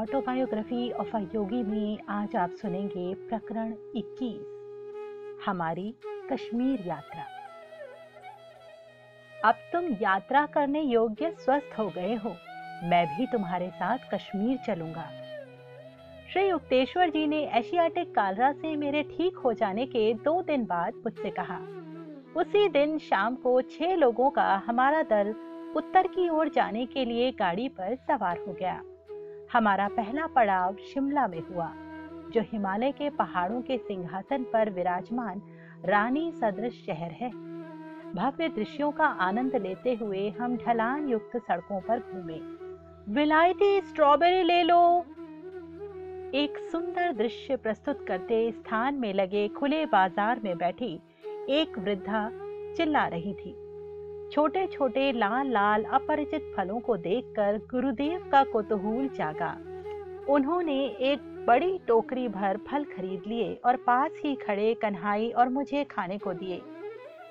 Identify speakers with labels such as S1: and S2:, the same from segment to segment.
S1: Autobiography of a योगी में आज आप सुनेंगे प्रकरण 21 हमारी कश्मीर यात्रा। अब तुम यात्रा करने योग्य स्वस्थ हो गए हो, मैं भी तुम्हारे साथ कश्मीर चलूँगा। श्री युक्तेश्वर जी ने एशियाटिक कालरा से मेरे ठीक हो जाने के दो दिन बाद मुझसे कहा, उसी दिन शाम को छह लोगों का हमारा दल उत्तर की ओर जाने के लिए गाड़ी पर सवार हो गया। हमारा पहला पड़ाव शिमला में हुआ, जो हिमालय के पहाड़ों के सिंहासन पर विराजमान रानी सदृश शहर है। भव्य दृश्यों का आनंद लेते हुए हम ढलान युक्त सड़कों पर घूमे। विलायती स्ट्रॉबेरी ले लो। एक सुंदर दृश्य प्रस्तुत करते स्थान में लगे खुले बाज़ार में बैठी एक वृद्धा चिल्ला रही थी। छोटे छोटे लाल लाल, अपरिचित फलों को देखकर गुरुदेव का कुतूहल जागा। उन्होंने एक बड़ी टोकरी भर फल खरीद लिए और पास ही खड़े कन्हाई और मुझे खाने को दिए।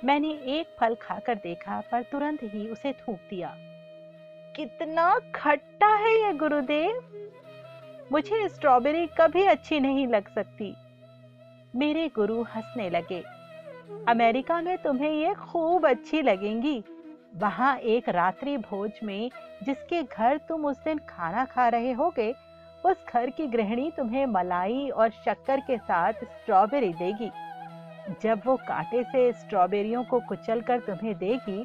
S1: मैंने एक फल खाकर देखा, पर तुरंत ही उसे थूक दिया। कितना खट्टा है ये गुरुदेव! मुझे स्ट्रॉबेरी कभी अच्छी नहीं लग सकती। मेरे गुरु हंसने लगे। अमेरिका में तुम्हें ये खूब अच्छी लगेंगी। वहाँ एक रात्रि भोज में जिसके घर तुम उस दिन खाना खा रहे होगे, उस घर की गृहिणी तुम्हें मलाई और शक्कर के साथ स्ट्रॉबेरी देगी। जब वो कांटे से स्ट्रॉबेरियों को कुचल कर तुम्हें देगी,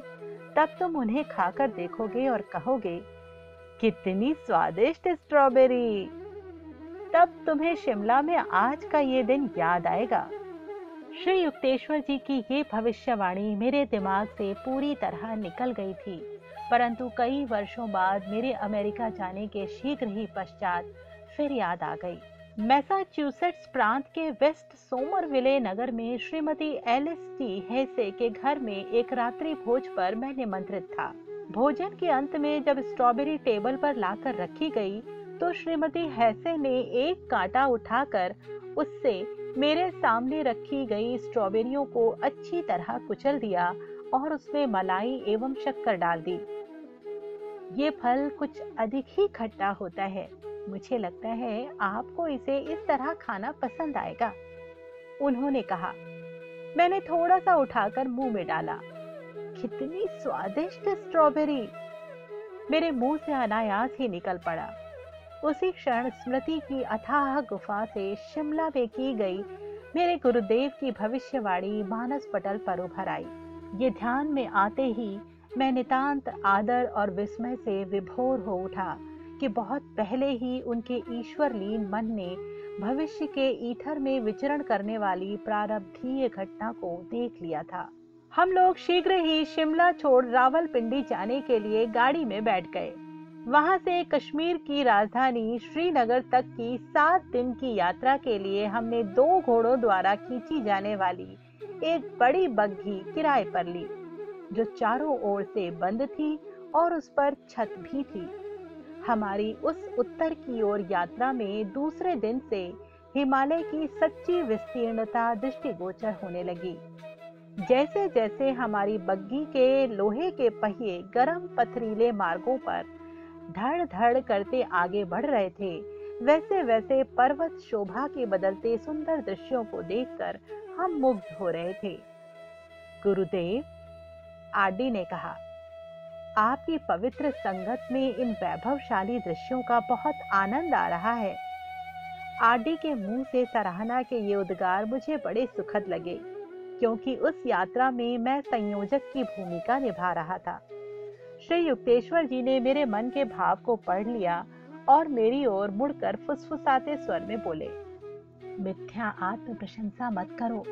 S1: तब तुम उन्हें खाकर देखोगे और कहोगे, कितनी स्वादिष्ट स्ट्रॉबेरी! तब तुम्हें शिमला में आज का ये दिन याद आएगा। श्री युक्तेश्वर जी की ये भविष्यवाणी मेरे दिमाग से पूरी तरह निकल गई थी। परंतु कई वर्षों बाद मेरे अमेरिका जाने के शीघ्र ही पश्चात फिर याद आ गई। मैसाच्यूसेट्स प्रांत के वेस्ट सोमरविले नगर में श्रीमती एलिस टी हेसे के घर में एक रात्रि भोज पर मैं निमंत्रित था। भोजन के अंत में जब स्ट्रॉबेरी टेबल पर लाकर रखी गई तो श्रीमती हैसे ने एक कांटा उठाकर उससे मेरे सामने रखी गई स्ट्रॉबेरियों को अच्छी तरह कुचल दिया और उसमें मलाई एवं शक्कर डाल दी। ये फल कुछ अधिक ही खट्टा होता है। मुझे लगता है आपको इसे इस तरह खाना पसंद आएगा। उन्होंने कहा, मैंने थोड़ा सा उठाकर मुँह में डाला। कितनी स्वादिष्ट स्ट्रॉबेरी! मेरे मुँह से अनायास ही निकल पड़ा। उसी क्षण स्मृति की अथाह गुफा से शिमला में की गई मेरे गुरुदेव की भविष्यवाणी मानस पटल पर उभर आई। ये ध्यान में आते ही मैं नितांत आदर और विस्मय से विभोर हो उठा कि बहुत पहले ही उनके ईश्वर लीन मन ने भविष्य के ईथर में विचरण करने वाली प्रारब्धीय घटना को देख लिया था। हम लोग शीघ्र ही शिमला छोड़ रावलपिंडी जाने के लिए गाड़ी में बैठ गए। वहाँ से कश्मीर की राजधानी श्रीनगर तक की सात दिन की यात्रा के लिए हमने दो घोड़ों द्वारा खींची जाने वाली एक बड़ी बग्घी किराए पर ली, जो चारों ओर से बंद थी और उस पर छत भी थी। हमारी उस उत्तर की ओर यात्रा में दूसरे दिन से हिमालय की सच्ची विस्तीर्णता दृष्टिगोचर होने लगी। जैसे जैसे हमारी बग्घी के लोहे के पहिए गर्म पथरीले मार्गों पर धड़ धड़ करते आगे बढ़ रहे थे। वैसे वैसे पर्वत शोभा के बदलते सुंदर दृश्यों को देखकर हम मुग्ध हो रहे थे। गुरुदेव आडी ने कहा, आपकी पवित्र संगत में इन वैभवशाली दृश्यों का बहुत आनंद आ रहा है। आरडी के मुँह से सराहना के ये उद्गार मुझे बड़े सुखद लगे, क्योंकि उस यात्रा में मैं संयोजक की भूमिका निभा रहा था। श्री युक्तेश्वर जी ने मेरे मन के भाव को पढ़ लिया और मेरी ओर मुड़कर फुसफुसाते स्वर में बोले, मिथ्या आत्म प्रशंसा मत करो।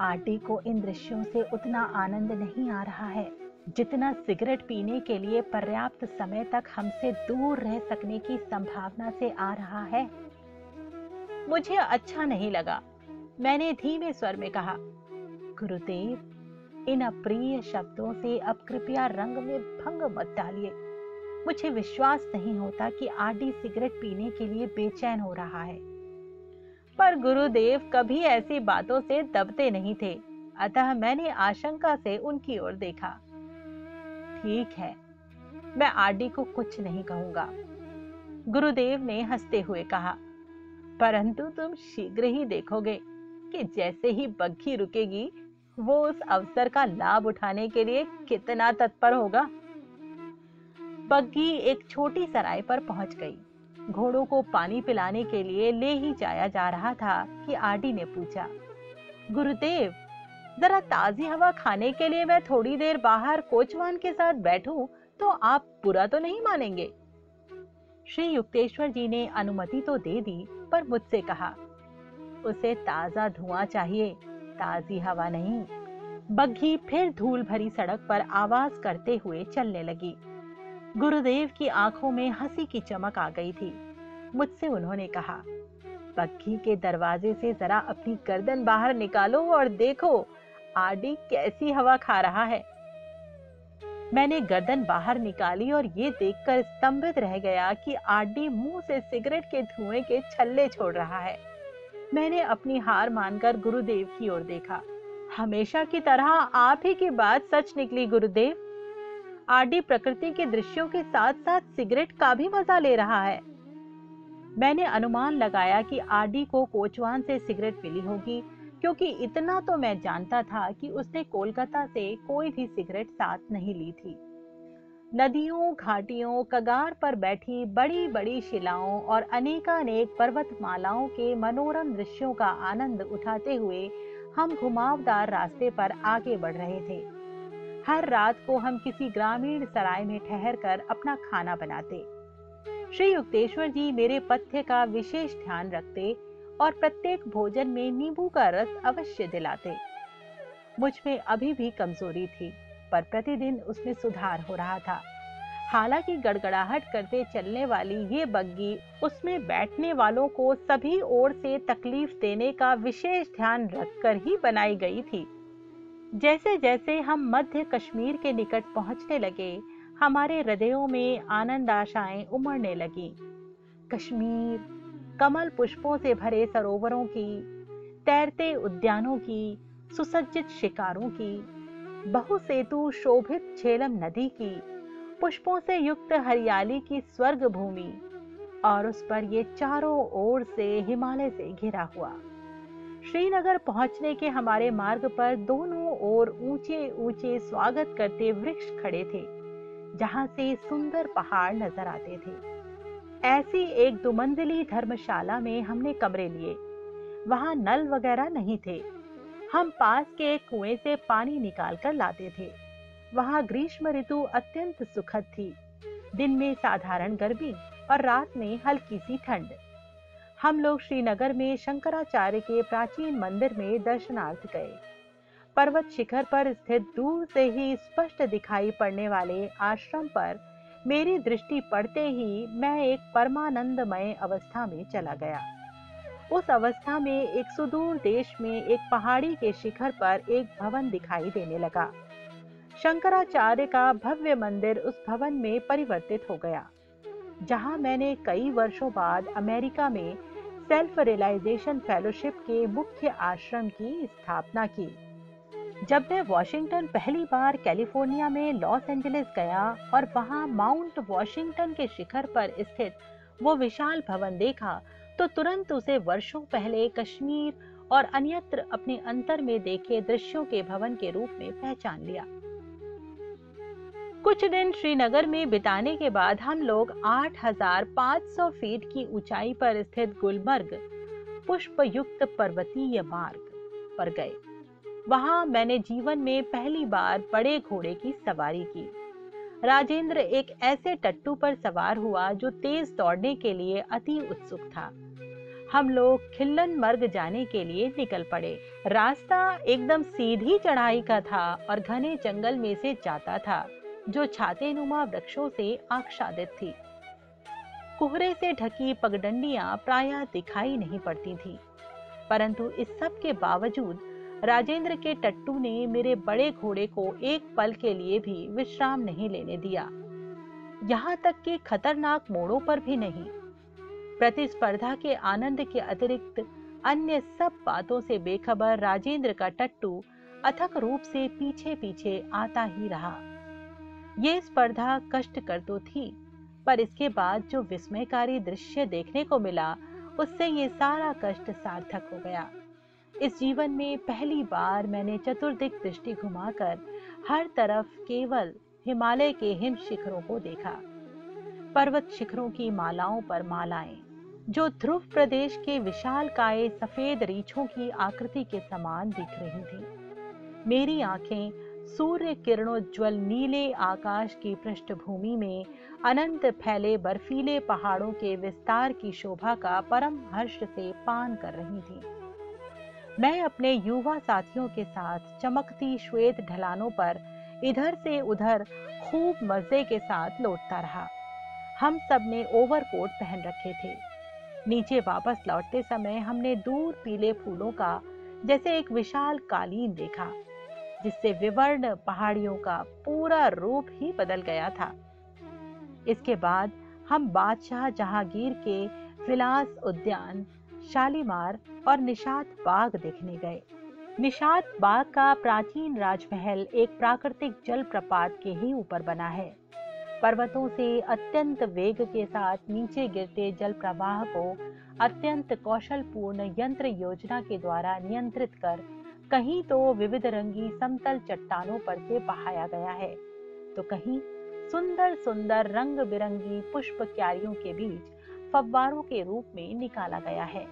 S1: आरटी को इन दृश्यों से उतना आनंद नहीं आ रहा है जितना सिगरेट पीने के लिए पर्याप्त समय तक हमसे दूर रह सकने की संभावना से आ रहा है। मुझे अच्छा नहीं लगा। मैंने धीमे स्वर में कहा, गुरुदेव इन अप्रिय शब्दों से अब कृपया रंग में भंग मत डालिए। मुझे विश्वास नहीं होता कि आरडी सिगरेट पीने के लिए बेचैन हो रहा है। पर गुरुदेव कभी ऐसी बातों से दबते नहीं थे, अतः मैंने आशंका से उनकी ओर देखा। ठीक है, मैं आडी को कुछ नहीं कहूँगा। गुरुदेव ने हँसते हुए कहा, परंतु तुम शीघ्र ही देखोगे कि जैसे ही बग्घी रुकेगी वो उस अवसर का लाभ उठाने के लिए कितना तत्पर होगा? बग्घी एक छोटी सराय पर पहुँच गई। घोड़ों को पानी पिलाने के लिए ले ही जाया जा रहा था कि आडी ने पूछा, गुरुदेव, जरा ताजी हवा खाने के लिए मैं थोड़ी देर बाहर कोचवान के साथ बैठूं तो आप बुरा तो नहीं मानेंगे? श्री युक्तेश्वर जी ने अनुमति तो दे दी, पर मुझसे कहा, उसे ताज़ा धुआँ चाहिए। ताजी हवा नहीं। बग्घी फिर धूल भरी सड़क पर आवाज़ करते हुए चलने लगी। गुरुदेव की आँखों में हँसी की चमक आ गई थी। मुझसे उन्होंने कहा, बग्घी के दरवाजे से जरा अपनी गर्दन बाहर निकालो और देखो, आडी कैसी हवा खा रहा है। मैंने गर्दन बाहर निकाली और ये देखकर स्तंभित रह गया कि आडी मुँह से सिगरेट के धुएँ के छल्ले छोड़ रहा है। मैंने अपनी हार मानकर गुरुदेव की ओर देखा। हमेशा की तरह आप ही की बात सच निकली गुरुदेव। आडी प्रकृति के दृश्यों के साथ साथ सिगरेट का भी मज़ा ले रहा है। मैंने अनुमान लगाया कि आडी को कोचवान से सिगरेट मिली होगी, क्योंकि इतना तो मैं जानता था कि उसने कोलकाता से कोई भी सिगरेट साथ नहीं ली थी। नदियों, घाटियों, कगार पर बैठी बड़ी बड़ी शिलाओं और अनेकानेक पर्वतमालाओं के मनोरम दृश्यों का आनंद उठाते हुए हम घुमावदार रास्ते पर आगे बढ़ रहे थे। हर रात को हम किसी ग्रामीण सराय में ठहर कर अपना खाना बनाते। श्री युक्तेश्वर जी मेरे पथ्य का विशेष ध्यान रखते और प्रत्येक भोजन में नींबू का रस अवश्य दिलाते। मुझमें अभी भी कमज़ोरी थी। पर प्रतिदिन उसमें सुधार हो रहा था। हालाँकि गड़गड़ाहट करते चलने वाली ये बग्गी, उसमें बैठने वालों को सभी ओर से तकलीफ़ देने का विशेष ध्यान रखकर ही बनाई गई थी। जैसे जैसे हम मध्य कश्मीर के निकट पहुँचने लगे, हमारे हृदयों में आनंद आशाएँ उमड़ने लगी। कश्मीर, कमल पुष्पों से भरे सरोवरों की, तैरते उद्यानों की, सुसज्जित शिकारों की बहुसेतु शोभित झेलम नदी की, पुष्पों से युक्त हरियाली की स्वर्ग भूमि और उस पर ये चारों ओर से हिमालय से घिरा हुआ। श्रीनगर पहुँचने के हमारे मार्ग पर दोनों ओर ऊँचे ऊँचे स्वागत करते वृक्ष खड़े थे, जहाँ से सुंदर पहाड़ नज़र आते थे। ऐसी एक दुमंजिली धर्मशाला में हमने कमरे लिए, वहाँ नल वगैरह नहीं थे। हम पास के एक कुएँ से पानी निकाल कर लाते थे। वहाँ ग्रीष्म ऋतु अत्यंत सुखद थी। दिन में साधारण गर्मी और रात में हल्की सी ठंड। हम लोग श्रीनगर में शंकराचार्य के प्राचीन मंदिर में दर्शनार्थ गए। पर्वत शिखर पर स्थित दूर से ही स्पष्ट दिखाई पड़ने वाले आश्रम पर मेरी दृष्टि पड़ते ही मैं एक परमानंदमय अवस्था में चला गया। उस अवस्था में एक सुदूर देश में एक पहाड़ी के शिखर पर एक भवन दिखाई देने लगा। शंकराचार्य का भव्य मंदिर उस भवन में परिवर्तित हो गया, जहाँ मैंने कई वर्षों बाद अमेरिका में सेल्फ रियलाइजेशन फेलोशिप के मुख्य आश्रम की स्थापना की। जब मैं वॉशिंगटन पहली बार कैलिफ़ोर्निया में लॉस एंजलिस गया और वहाँ माउंट वॉशिंगटन के शिखर पर स्थित वो विशाल भवन देखा तो तुरंत उसे वर्षों पहले कश्मीर और अन्यत्र अपने अंतर में देखे दृश्यों के भवन के रूप में पहचान लिया। कुछ दिन श्रीनगर में बिताने के बाद हम लोग 8,500 फीट की ऊंचाई पर स्थित गुलमर्ग पुष्प युक्त पर्वतीय मार्ग पर गए। वहाँ मैंने जीवन में पहली बार बड़े घोड़े की सवारी की। राजेंद्र एक ऐसे टट्टू पर सवार हुआ जो तेज दौड़ने के लिए अति उत्सुक था। हम लोग खिल्लन मर्ग जाने के लिए निकल पड़े। रास्ता एकदम सीधी चढ़ाई का था और घने जंगल में से जाता था, जो छाते नुमा वृक्षों से आच्छादित थी। कोहरे से ढकी पगडंडियाँ प्राय दिखाई नहीं पड़ती थी। परंतु इस सब के बावजूद राजेंद्र के टट्टू ने मेरे बड़े घोड़े को एक पल के लिए भी विश्राम नहीं लेने दिया। यहाँ तक कि खतरनाक मोड़ों पर भी नहीं। प्रतिस्पर्धा के आनंद के अतिरिक्त अन्य सब बातों से बेखबर राजेंद्र का टट्टू अथक रूप से पीछे पीछे आता ही रहा। ये स्पर्धा कष्ट कर तो थी, पर इसके बाद जो विस्मयकारी दृश्य देखने को मिला, उससे ये सारा कष्ट सार्थक हो गया। इस जीवन में पहली बार मैंने चतुर्दिक दृष्टि घुमाकर हर तरफ़ केवल हिमालय के हिम शिखरों को देखा। पर्वत शिखरों की मालाओं पर मालाएँ जो ध्रुव प्रदेश के विशाल काय सफ़ेद रीछों की आकृति के समान दिख रही थी। मेरी आँखें सूर्य किरणोज्वल नीले आकाश की पृष्ठभूमि में अनंत फैले बर्फीले पहाड़ों के विस्तार की शोभा का परम हर्ष से पान कर रही थी। मैं अपने युवा साथियों के साथ चमकती श्वेत ढलानों पर इधर से उधर खूब मज़े के साथ लौटता रहा। हम सबने ओवरकोट पहन रखे थे। नीचे वापस लौटते समय हमने दूर पीले फूलों का, जैसे एक विशाल कालीन देखा, जिससे विवर्ण पहाड़ियों का पूरा रूप ही बदल गया था। इसके बाद हम बादशाह जहांगीर के विलास उद्यान, शालीमार और निषाद बाग देखने गए। निषाद बाग का प्राचीन राजमहल एक प्राकृतिक जल प्रपात के ही ऊपर बना है। पर्वतों से अत्यंत वेग के साथ नीचे गिरते जल प्रवाह को अत्यंत कौशलपूर्ण यंत्र योजना के द्वारा नियंत्रित कर, कहीं तो विविध रंगी समतल चट्टानों पर से बहाया गया है। तो कहीं सुंदर सुंदर रंग बिरंगी पुष्प क्यारियों के बीच फव्वारों के रूप में निकाला गया है।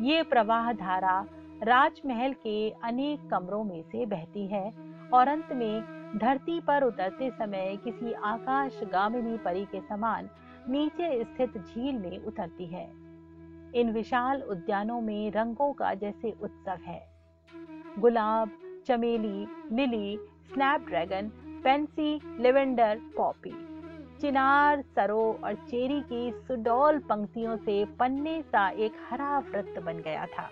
S1: ये प्रवाह धारा राजमहल के अनेक कमरों में से बहती है और अंत में धरती पर उतरते समय किसी आकाश गामिनी परी के समान नीचे स्थित झील में उतरती है। इन विशाल उद्यानों में रंगों का जैसे उत्सव है। गुलाब, चमेली, lily, snapdragon pansy lavender, poppy, चिनार, सरो और चेरी की सुडौल पंक्तियों से पन्ने सा एक हरा वृत्त बन गया था,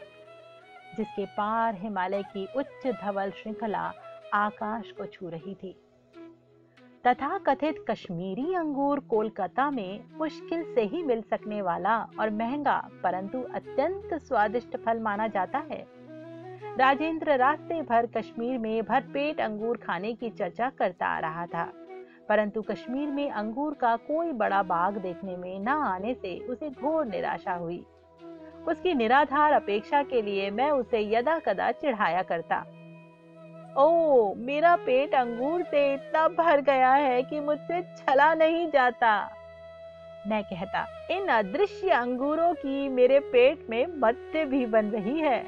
S1: जिसके पार हिमालय की उच्च धवल श्रृंखला आकाश को छू रही थी। तथा कथित कश्मीरी अंगूर कोलकाता में मुश्किल से ही मिल सकने वाला और महँगा, परंतु अत्यंत स्वादिष्ट फल माना जाता है। राजेंद्र रास्ते भर कश्मीर में भरपेट अंगूर खाने की चर्चा करता आ रहा था, परंतु कश्मीर में अंगूर का कोई बड़ा बाग देखने में न आने से उसे घोर निराशा हुई। उसकी निराधार अपेक्षा के लिए मैं उसे यदा कदा चिढ़ाया करता। ओ मेरा पेट अंगूर से इतना भर गया है कि मुझसे छला नहीं जाता। मैं कहता, इन अदृश्य अंगूरों की मेरे पेट में मत्स्य भी बन रही है।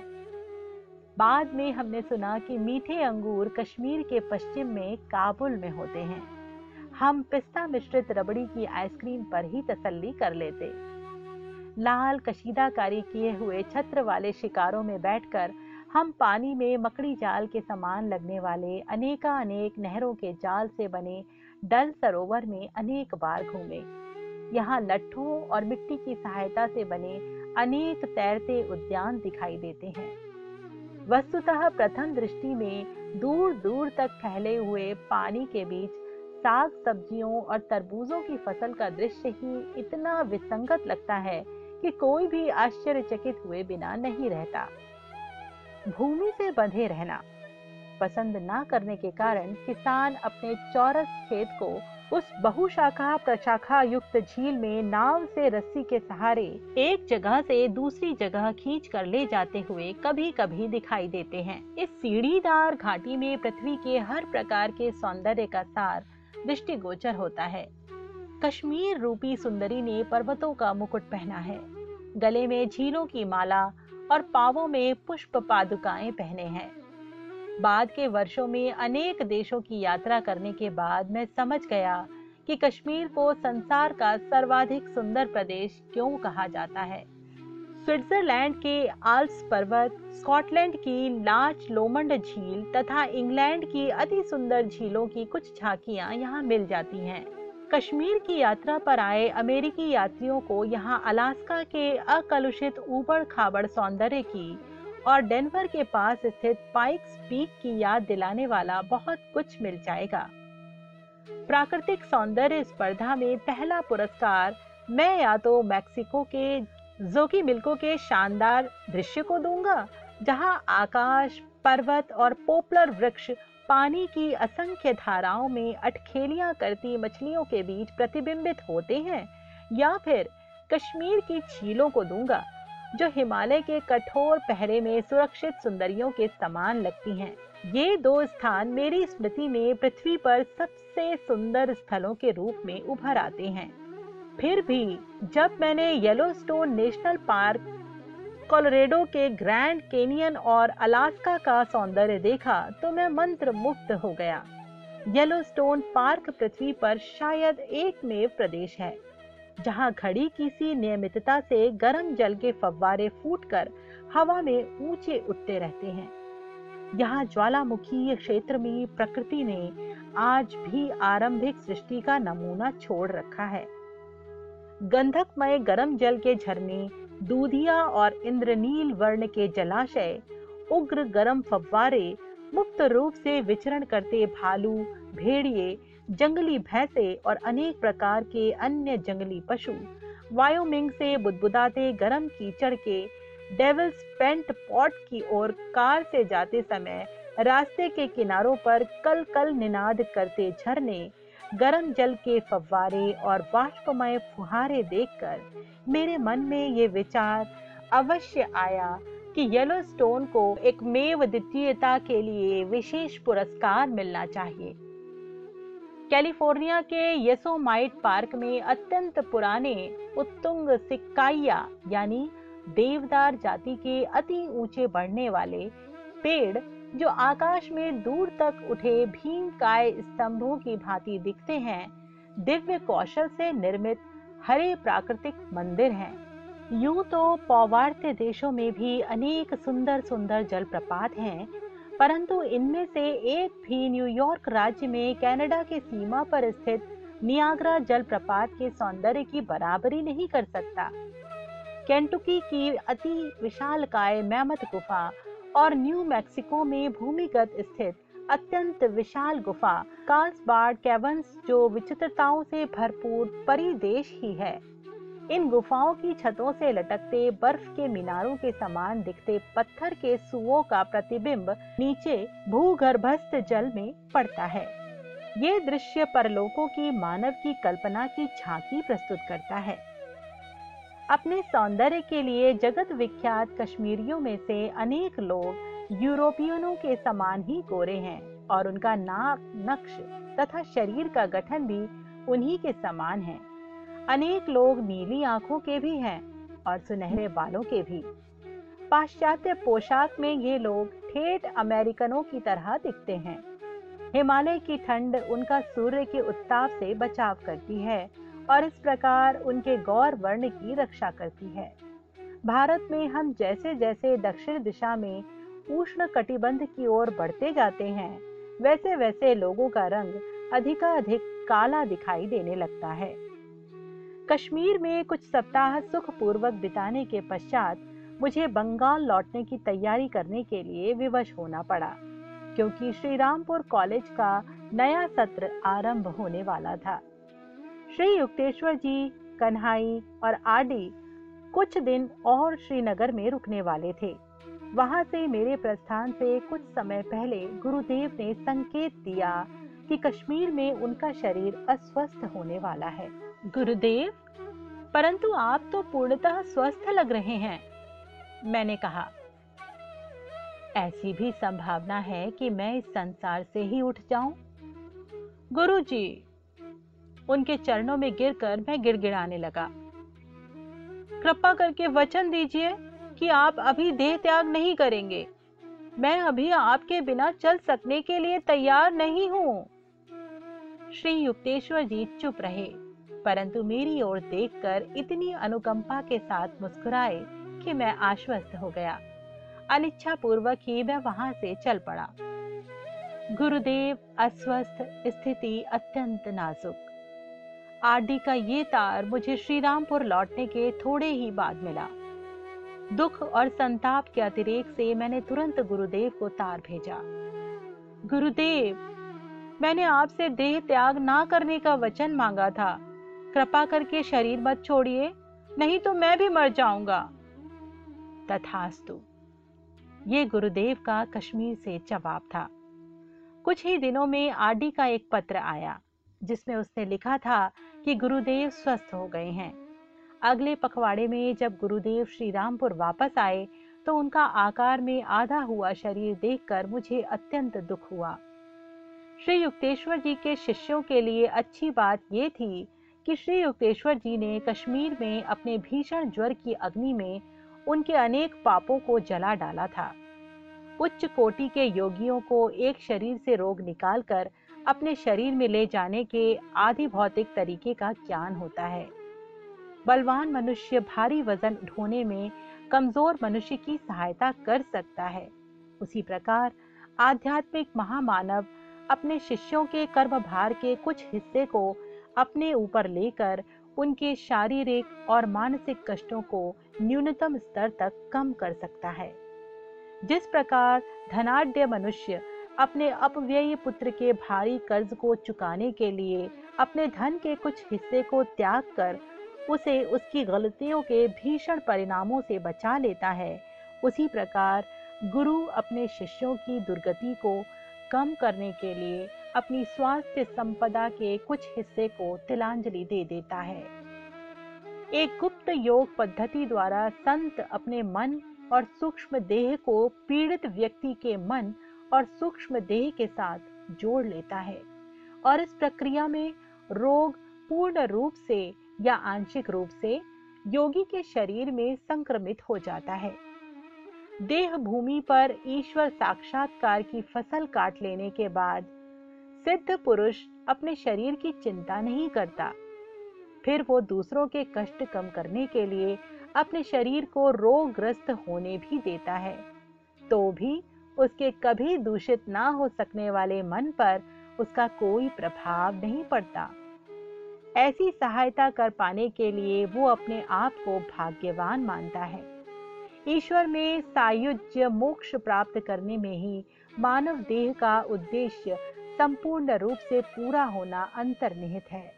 S1: बाद में हमने सुना कि मीठे अंगूर कश्मीर के पश्चिम में काबुल में होते हैं। हम पिस्ता मिश्रित रबड़ी की आइसक्रीम पर ही तसल्ली कर लेते। लाल कशीदाकारी किए हुए छत्र वाले शिकारों में बैठकर हम पानी में मकड़ी जाल के समान लगने वाले अनेका अनेक नहरों के जाल से बने डल सरोवर में अनेक बार घूमे। यहाँ लट्ठों और मिट्टी की सहायता से बने अनेक तैरते उद्यान दिखाई देते हैं। वस्तुतः प्रथम दृष्टि में दूर दूर तक फैले हुए पानी के बीच साग सब्जियों और तरबूजों की फ़सल का दृश्य ही इतना विसंगत लगता है कि कोई भी आश्चर्यचकित हुए बिना नहीं रहता। भूमि से बंधे रहना। पसंद ना करने के कारण किसान अपने चौरस खेत को उस बहुशाखा प्रशाखा युक्त झील में नाव से रस्सी के सहारे एक जगह से दूसरी जगह खींच कर ले जाते हुए कभी कभी दिखाई देते हैं। इस सीढ़ीदार घाटी में पृथ्वी के हर प्रकार के सौंदर्य का सार दृष्टिगोचर होता है। कश्मीर रूपी सुंदरी ने पर्वतों का मुकुट पहना है। गले में झीलों की माला और पावों में पुष्प पादुकाएँ पहने हैं। बाद के वर्षों में अनेक देशों की यात्रा करने के बाद मैं समझ गया कि कश्मीर को संसार का सर्वाधिक सुंदर प्रदेश क्यों कहा जाता है। स्विट्जरलैंड के आल्स पर्वत, स्कॉटलैंड की लाच लोमंड झील तथा इंग्लैंड की अति सुंदर झीलों की कुछ झांकियाँ यहाँ मिल जाती हैं। कश्मीर की यात्रा पर आए अमेरिकी यात्रियों को यहाँ अलास्का के अकलुषित ऊबड़ खाबड़ सौंदर्य की और डेनवर के पास स्थित पाइक्स पीक की याद दिलाने वाला बहुत कुछ मिल जाएगा। प्राकृतिक सौंदर्य स्पर्धा में पहला पुरस्कार मैं या तो मैक्सिको के जोकी मिल्को के शानदार दृश्य को दूँगा, जहाँ आकाश, पर्वत और पोपलर वृक्ष पानी की असंख्य धाराओं में अटखेलियाँ करती मछलियों के बीच प्रतिबिंबित होते हैं, या फिर कश्मीर की झीलों को दूँगा, जो हिमालय के कठोर पहरे में सुरक्षित सुंदरियों के समान लगती हैं। ये दो स्थान मेरी स्मृति में पृथ्वी पर सबसे सुंदर स्थलों के रूप में उभर आते हैं। फिर भी, जब मैंने येलोस्टोन नेशनल पार्क कोलोरेडो के ग्रैंड केनियन और अलास्का का सौंदर्य देखा तो मैं मंत्र मुक्त हो गया। येलोस्टोन पार्क पृथ्वी पर शायद एकमेव प्रदेश है, जहाँ घड़ी किसी नियमितता से गर्म जल के फव्वारे फूटकर हवा में ऊँचे उठते रहते हैं। यहाँ ज्वालामुखी क्षेत्र में प्रकृति ने आज भी आरंभिक सृष्टि का नमूना छोड़ रखा है। गंधकमय गर्म जल के झरने दूधिया और इंद्रनील वर्ण के जलाशय, उग्र गर्म फव्वारे, मुक्त रूप से विचरण करते भालू, भेड़िए, जंगली भैंसे और अनेक प्रकार के अन्य जंगली पशु, वायोमिंग से बुदबुदाते गर्म कीचड़ के डेविल्स पेंट पॉट की ओर कार से जाते समय रास्ते के किनारों पर कल कल निनाद करते झरने गर्म जल के फव्वारे और बाष्पमय फुहारे देखकर मेरे मन में ये विचार अवश्य आया कि येलो स्टोन को एक मेव द्वितीयता के लिए विशेष पुरस्कार मिलना चाहिए। कैलिफ़ोर्निया के येसोमाइट पार्क में अत्यंत पुराने उत्तुंग सिक्काइया, यानी देवदार जाति के अति ऊँचे बढ़ने वाले पेड़ जो आकाश में दूर तक उठे भीम काय स्तंभों की भांति दिखते हैं, दिव्य कौशल से निर्मित हरे प्राकृतिक मंदिर हैं। यूँ तो पौवार्त्य देशों में भी अनेक सुंदर सुंदर जलप्रपात हैं, परंतु इनमें से एक भी न्यूयॉर्क राज्य में कनाडा के सीमा पर स्थित नियाग्रा जलप्रपात के सौंदर्य की बराबरी नहीं कर सकता। केंटुकी की अति विशाल काय मैमत गुफा और न्यू मैक्सिको में भूमिगत स्थित अत्यंत विशाल गुफा कार्लसबार्ड कैवर्न्स, जो विचित्रताओं से भरपूर परिदेश ही है। इन गुफाओं की छतों से लटकते बर्फ़ के मीनारों के समान दिखते पत्थर के सुओं का प्रतिबिंब नीचे भूगर्भस्थ जल में पड़ता है। ये दृश्य परलोकों की मानव की कल्पना की झांकी प्रस्तुत करता है। अपने सौंदर्य के लिए जगत विख्यात कश्मीरियों में से अनेक लोग यूरोपियनों के समान ही गोरे हैं और उनका नाक, नक्श तथा शरीर का गठन भी उन्हीं के समान है। अनेक लोग नीली आँखों के भी हैं और सुनहरे बालों के भी। पाश्चात्य पोशाक में ये लोग ठेठ अमेरिकनों की तरह दिखते हैं। हिमालय की ठंड उनका सूर्य के उत्ताप से बचाव करती है और इस प्रकार उनके गौर वर्ण की रक्षा करती है। भारत में हम जैसे जैसे दक्षिण दिशा में उष्ण कटिबंध की ओर बढ़ते जाते हैं वैसे वैसे लोगों का रंग अधिकाधिक काला दिखाई देने लगता है। कश्मीर में कुछ सप्ताह सुख पूर्वक बिताने के पश्चात मुझे बंगाल लौटने की तैयारी करने के लिए विवश होना पड़ा, क्योंकि श्रीरामपुर कॉलेज का नया सत्र आरंभ होने वाला था। श्री युक्तेश्वर जी, कन्हाई और आडी कुछ दिन और श्रीनगर में रुकने वाले थे। वहाँ से मेरे प्रस्थान से कुछ समय पहले गुरुदेव ने संकेत दिया कि कश्मीर में उनका शरीर अस्वस्थ होने वाला है। गुरुदेव, परंतु आप तो पूर्णतः स्वस्थ लग रहे हैं, मैंने कहा। ऐसी भी संभावना है कि मैं इस संसार से ही उठ जाऊँ। गुरुजी उनके चरणों में गिरकर मैं गिड़गिड़ाने लगा। कृपा करके वचन दीजिए कि आप अभी देह त्याग नहीं करेंगे। मैं अभी आपके बिना चल सकने के लिए तैयार नहीं हूँ। श्री युक्तेश्वर जी चुप रहे, परंतु मेरी ओर देखकर इतनी अनुकंपा के साथ मुस्कुराए कि मैं आश्वस्त हो गया। अनिच्छा पूर्वक ही मैं वहाँ से चल पड़ा। गुरुदेव, अस्वस्थ स्थिति अत्यंत नाजुक। आरडी का ये तार मुझे श्रीरामपुर लौटने के थोड़े ही बाद मिला। दुख और संताप के अतिरेक से मैंने तुरंत गुरुदेव को तार भेजा। गुरुदेव, मैंने आपसे देह त्याग ना करने का वचन मांगा था। कृपा करके शरीर मत छोड़िए, नहीं तो मैं भी मर जाऊँगा। तथास्तु, ये गुरुदेव का कश्मीर से जवाब था। कुछ ही दिनों में आरडी का एक पत्र आया, जिसमें उसने लिखा था कि गुरुदेव स्वस्थ हो गए हैं। अगले पखवाड़े में जब गुरुदेव श्री रामपुर वापस आए तो उनका आकार में आधा हुआ शरीर देखकर मुझे अत्यंत दुख हुआ। श्री युक्तेश्वर जी के शिष्यों के लिए अच्छी बात यह थी कि श्री युक्तेश्वर जी ने कश्मीर में अपने भीषण ज्वर की अग्नि में उनके अनेक पापों को जला डाला था। उच्च कोटि के योगियों को एक शरीर से रोग निकालकर अपने शरीर में ले जाने के आदि भौतिक तरीके का ज्ञान होता है। बलवान मनुष्य भारी वज़न उठाने में कमज़ोर मनुष्य की सहायता कर सकता है। उसी प्रकार आध्यात्मिक महामानव अपने शिष्यों के कर्म भार के कुछ हिस्से को अपने ऊपर लेकर उनके शारीरिक और मानसिक कष्टों को न्यूनतम स्तर तक कम कर सकता है। जिस प्रकार धनाढ़ मनुष्य अपने अपव्ययी पुत्र के भारी कर्ज को चुकाने के लिए अपने धन के कुछ हिस्से को त्याग कर उसे उसकी गलतियों के भीषण परिणामों से बचा लेता है। उसी प्रकार गुरु अपने शिष्यों की दुर्गति को कम करने के लिए अपनी स्वास्थ्य संपदा के कुछ हिस्से को तिलांजलि दे देता है। एक गुप्त योग पद्धति द्वारा संत अपने मन और सूक्ष्म देह को पीड़ित व्यक्ति के मन और सूक्ष्म देह के साथ जोड़ लेता है और इस प्रक्रिया में रोग पूर्ण रूप से या आंशिक रूप से योगी के शरीर में संक्रमित हो जाता है। देह भूमि पर ईश्वर साक्षात्कार की फ़सल काट लेने के बाद सिद्ध पुरुष अपने शरीर की चिंता नहीं करता। फिर वो दूसरों के कष्ट कम करने के लिए अपने शरीर को रोगग्रस्त होने भी देता है। तो भी उसके कभी दूषित ना हो सकने वाले मन पर उसका कोई प्रभाव नहीं पड़ता। ऐसी सहायता कर पाने के लिए वो अपने आप को भाग्यवान मानता है। ईश्वर में सायुज्य मोक्ष प्राप्त करने में ही मानव देह का उद्देश्य संपूर्ण रूप से पूरा होना अंतर्निहित है।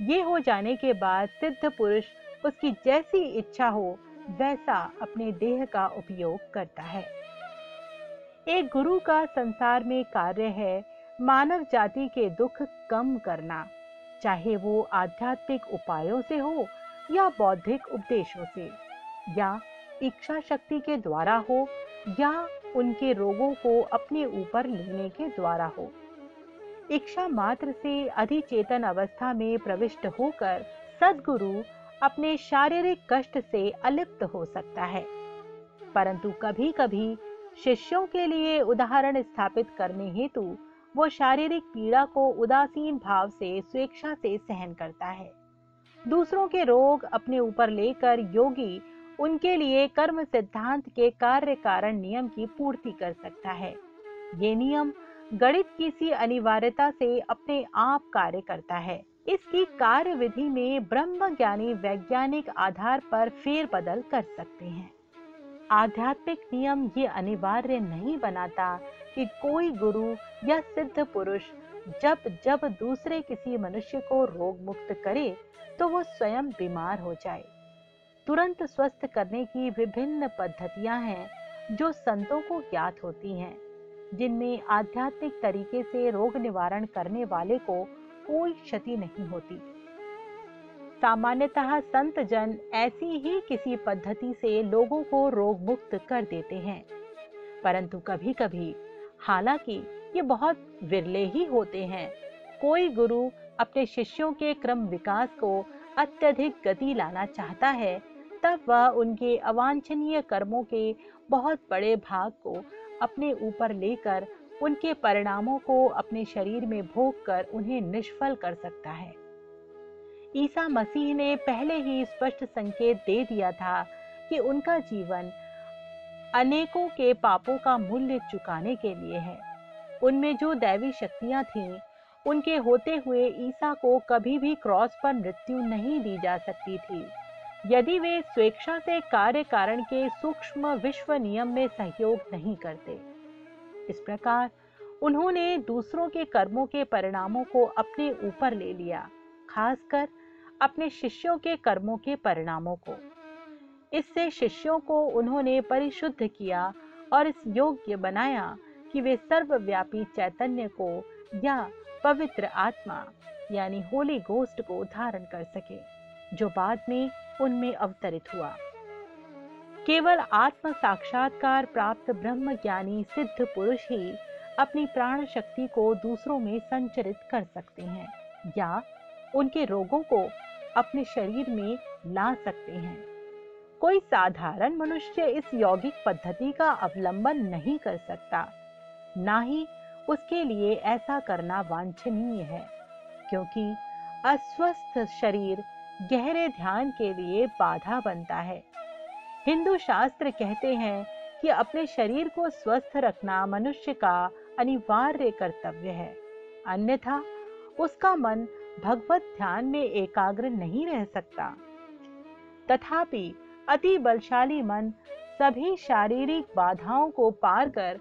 S1: ये हो जाने के बाद सिद्ध पुरुष उसकी जैसी इच्छा हो, वैसा अपने देह का उपयोग करता है। एक गुरु का संसार में कार्य है मानव जाति के दुख कम करना। चाहे वो आध्यात्मिक उपायों से हो या बौद्धिक उपदेशों से, या इच्छा शक्ति के द्वारा हो, या उनके रोगों को अपने ऊपर लेने के द्वारा हो। इच्छा मात्र से अधिचेतन अवस्था में प्रविष्ट होकर सदगुरु अपने शारीरिक कष्ट से अलिप्त हो सकता है। परंतु कभी-कभी शिष्यों के लिए उदाहरण स्थापित करने हेतु, वो शारीरिक पीड़ा को उदासीन भाव से, स्वेच्छा से सहन करता है। दूसरों के रोग अपने ऊपर लेकर योगी, उनके लिए कर्म सिद्धांत के कार्य कारण नियम की पूर्ति कर सकता है। ये नियम गणित किसी अनिवार्यता से अपने आप कार्य करता है। इसकी कार्य विधि में ब्रह्म ज्ञानी वैज्ञानिक आधार पर फेर बदल कर सकते हैं। आध्यात्मिक नियम ये अनिवार्य नहीं बनाता कि कोई गुरु या सिद्ध पुरुष जब जब दूसरे किसी मनुष्य को रोग मुक्त करे तो वो स्वयं बीमार हो जाए। तुरंत स्वस्थ करने की विभिन्न पद्धतियाँ हैं, जो संतों को ज्ञात होती हैं, जिनमें आध्यात्मिक तरीके से रोग निवारण करने वाले को कोई क्षति नहीं होती। सामान्यतः संत जन ऐसी ही किसी पद्धति से लोगों को रोग मुक्त कर देते हैं। परंतु कभी-कभी, हालाँकि, ये बहुत विरले ही होते हैं। कोई गुरु अपने शिष्यों के क्रम विकास को अत्यधिक गति लाना चाहता है, तब वह उनके अवांछनीय कर्मों के बहुत बड़े भाग को अपने ऊपर लेकर उनके परिणामों को अपने शरीर में भोग कर उन्हें निष्फल कर सकता है। ईसा मसीह ने पहले ही स्पष्ट संकेत दे दिया था कि उनका जीवन अनेकों के पापों का मूल्य चुकाने के लिए है। उनमें जो दैवी शक्तियाँ थीं, उनके होते हुए ईसा को कभी भी क्रॉस पर मृत्यु नहीं दी जा सकती थी। यदि वे स्वेच्छा से कार्य कारण के सूक्ष्म विश्व नियम में सहयोग नहीं करते। इस प्रकार उन्होंने दूसरों के कर्मों के परिणामों को अपने ऊपर ले लिया, खासकर अपने शिष्यों के कर्मों के परिणामों को। इससे शिष्यों को उन्होंने परिशुद्ध किया और इस योग्य बनाया कि वे सर्वव्यापी चैतन्य को या पवित्र आत्मा, यानी होली गोस्ट को धारण कर सके, जो बाद में उनमें अवतरित हुआ। केवल आत्म साक्षात्कार प्राप्त ब्रह्म ज्ञानी सिद्ध पुरुष ही अपनी प्राण शक्ति को दूसरों में संचरित कर सकते हैं या उनके रोगों को अपने शरीर में ला सकते हैं। कोई साधारण मनुष्य इस यौगिक पद्धति का अवलंबन नहीं कर सकता। ना ही उसके लिए ऐसा करना वांछनीय है, क्योंकि अस्वस्थ शरीर गहरे ध्यान के लिए बाधा बनता है। हिंदू शास्त्र कहते हैं कि अपने शरीर को स्वस्थ रखना मनुष्य का अनिवार्य कर्तव्य है। अन्यथा उसका मन भगवत ध्यान में एकाग्र नहीं रह सकता। तथापि, अति बलशाली मन सभी शारीरिक बाधाओं को पार कर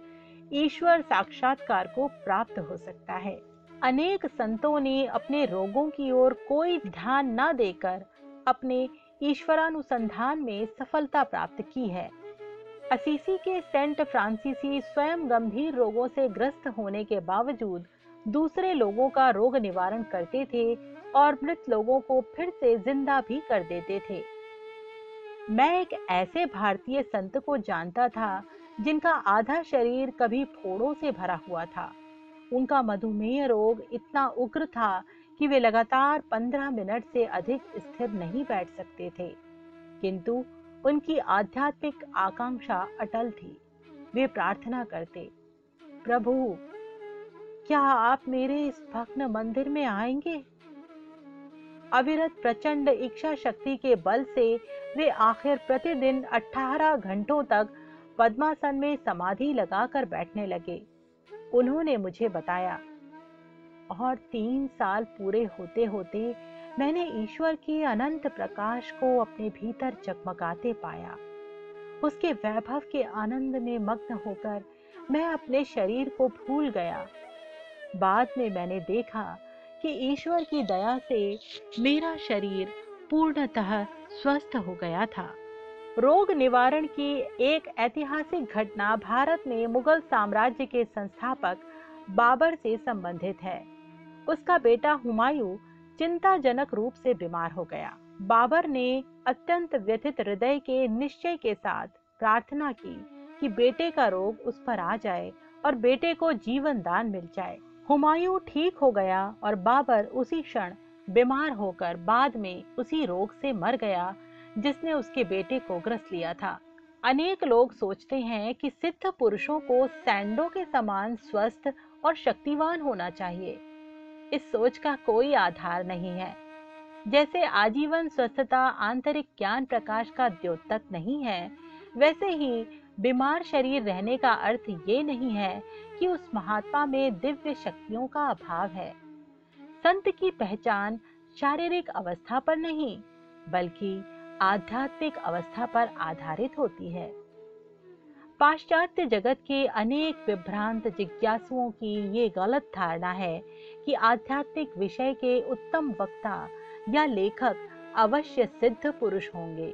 S1: ईश्वर साक्षात्कार को प्राप्त हो सकता है। अनेक संतों ने अपने रोगों की ओर कोई ध्यान न देकर अपने ईश्वरानुसंधान में सफलता प्राप्त की है। असीसी के सेंट फ्रांसीसी स्वयं गंभीर रोगों से ग्रस्त होने के बावजूद दूसरे लोगों का रोग निवारण करते थे और मृत लोगों को फिर से ज़िंदा भी कर देते थे। मैं एक ऐसे भारतीय संत को जानता था, जिनका आधा शरीर कभी फोड़ों से भरा हुआ था। उनका मधुमेह रोग इतना उग्र था कि वे लगातार पंद्रह मिनट से अधिक स्थिर नहीं बैठ सकते थे। किंतु उनकी आध्यात्मिक आकांक्षा अटल थी। वे प्रार्थना करते, प्रभु क्या आप मेरे इस भग्न मंदिर में आएँगे? अविरत प्रचंड इच्छा शक्ति के बल से वे आखिर प्रतिदिन 18 घंटों तक पद्मासन में समाधि लगाकर बैठने लगे। उन्होंने मुझे बताया, और तीन साल पूरे होते होते मैंने ईश्वर के अनंत प्रकाश को अपने भीतर चकमकाते पाया। उसके वैभव के आनंद में मग्न होकर मैं अपने शरीर को भूल गया। बाद में मैंने देखा कि ईश्वर की दया से मेरा शरीर पूर्णतः स्वस्थ हो गया था। रोग निवारण की एक ऐतिहासिक घटना भारत में मुगल साम्राज्य के संस्थापक बाबर से संबंधित है। उसका बेटा हुमायूं चिंताजनक रूप से बीमार हो गया। बाबर ने अत्यंत व्यथित हृदय के निश्चय के साथ प्रार्थना की कि बेटे का रोग उस पर आ जाए और बेटे को जीवन दान मिल जाए। हुमायूं ठीक हो गया और बाबर उसी क्षण बीमार होकर बाद में उसी रोग से मर गया, जिसने उसके बेटे को ग्रस्त लिया था। अनेक लोग सोचते हैं कि सिद्ध पुरुषों को सैंडो के समान स्वस्थ और शक्तिवान होना चाहिए। इस सोच का कोई आधार नहीं है। जैसे आजीवन स्वस्थता आंतरिक ज्ञान प्रकाश का द्योतक नहीं है, वैसे ही बीमार शरीर रहने का अर्थ ये नहीं है कि उस महात्मा में दिव्य शक्तियों का अभाव है। संत की पहचान शारीरिक अवस्था पर नहीं, बल्कि आध्यात्मिक अवस्था पर आधारित होती है। पाश्चात्य जगत के अनेक विभ्रांत जिज्ञासुओं की ये गलत धारणा है कि आध्यात्मिक विषय के उत्तम वक्ता या लेखक अवश्य सिद्ध पुरुष होंगे।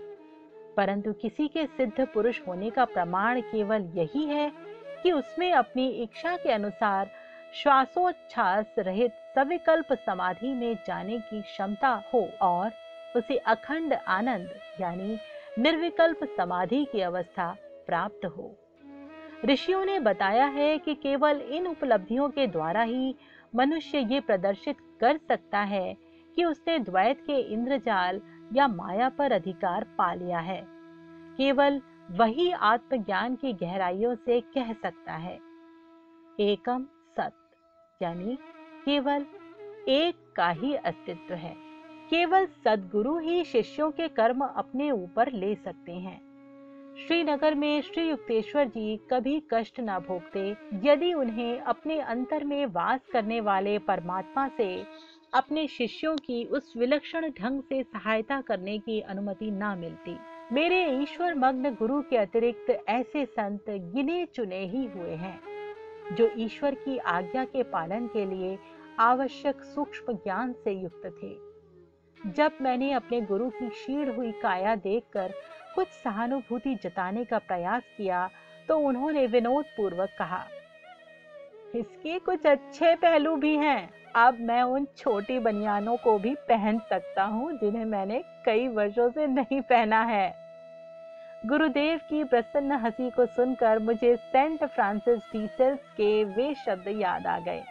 S1: परंतु किसी के सिद्ध पुरुष होने का प्रमाण केवल यही है कि उसमें अपनी इच्छा के अनुसार श्वासोच्छ्वास रहित सविकल्प समाधि में जाने की क्षमता हो और उसे अखंड आनंद यानी निर्विकल्प समाधि की अवस्था प्राप्त हो। ऋषियों ने बताया है कि केवल इन उपलब्धियों के द्वारा ही मनुष्य ये प्रदर्शित कर सकता है कि उसने द्वैत के इंद्रजाल या माया पर अधिकार पा लिया है। केवल वही आत्मज्ञान की गहराइयों से कह सकता है। एकम सत, यानी केवल एक का ही अस्तित्व है। केवल सदगुरु ही शिष्यों के कर्म अपने ऊपर ले सकते हैं। श्रीनगर में श्री युक्तेश्वर जी कभी कष्ट न भोगते, यदि उन्हें अपने अंतर में वास करने वाले परमात्मा से, अपने शिष्यों की उस विलक्षण ढंग से सहायता करने की अनुमति न मिलती। मेरे ईश्वर मग्न गुरु के अतिरिक्त ऐसे संत गिने चुने ही हुए हैं, जो ईश्वर की आज्ञा के पालन के लिए आवश्यक सूक्ष्म ज्ञान से युक्त थे। जब मैंने अपने गुरु की क्षीण हुई काया देखकर कुछ सहानुभूति जताने का प्रयास किया तो उन्होंने विनोद पूर्वक कहा इसके कुछ अच्छे पहलू भी हैं। अब मैं उन छोटी बनियानों को भी पहन सकता हूँ, जिन्हें मैंने कई वर्षों से नहीं पहना है। गुरुदेव की प्रसन्न हँसी को सुनकर मुझे सेंट फ्रांसिस टीचर्स के वे शब्द याद आ गए।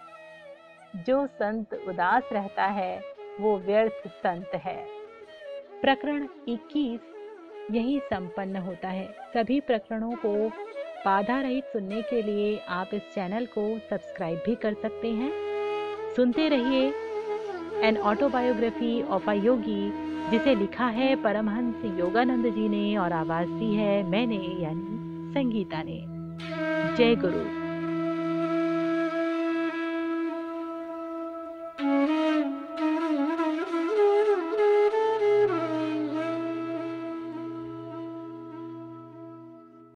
S1: जो संत उदास रहता है, वो व्यर्थ संत है। प्रकरण 21 यही संपन्न होता है। सभी प्रकरणों को बाधा रहित सुनने के लिए आप इस चैनल को सब्सक्राइब भी कर सकते हैं। सुनते रहिए an autobiography of a yogi जिसे लिखा है परमहंस योगानंद जी ने और आवाज़ दी है मैंने, यानी संगीता ने। जय गुरु।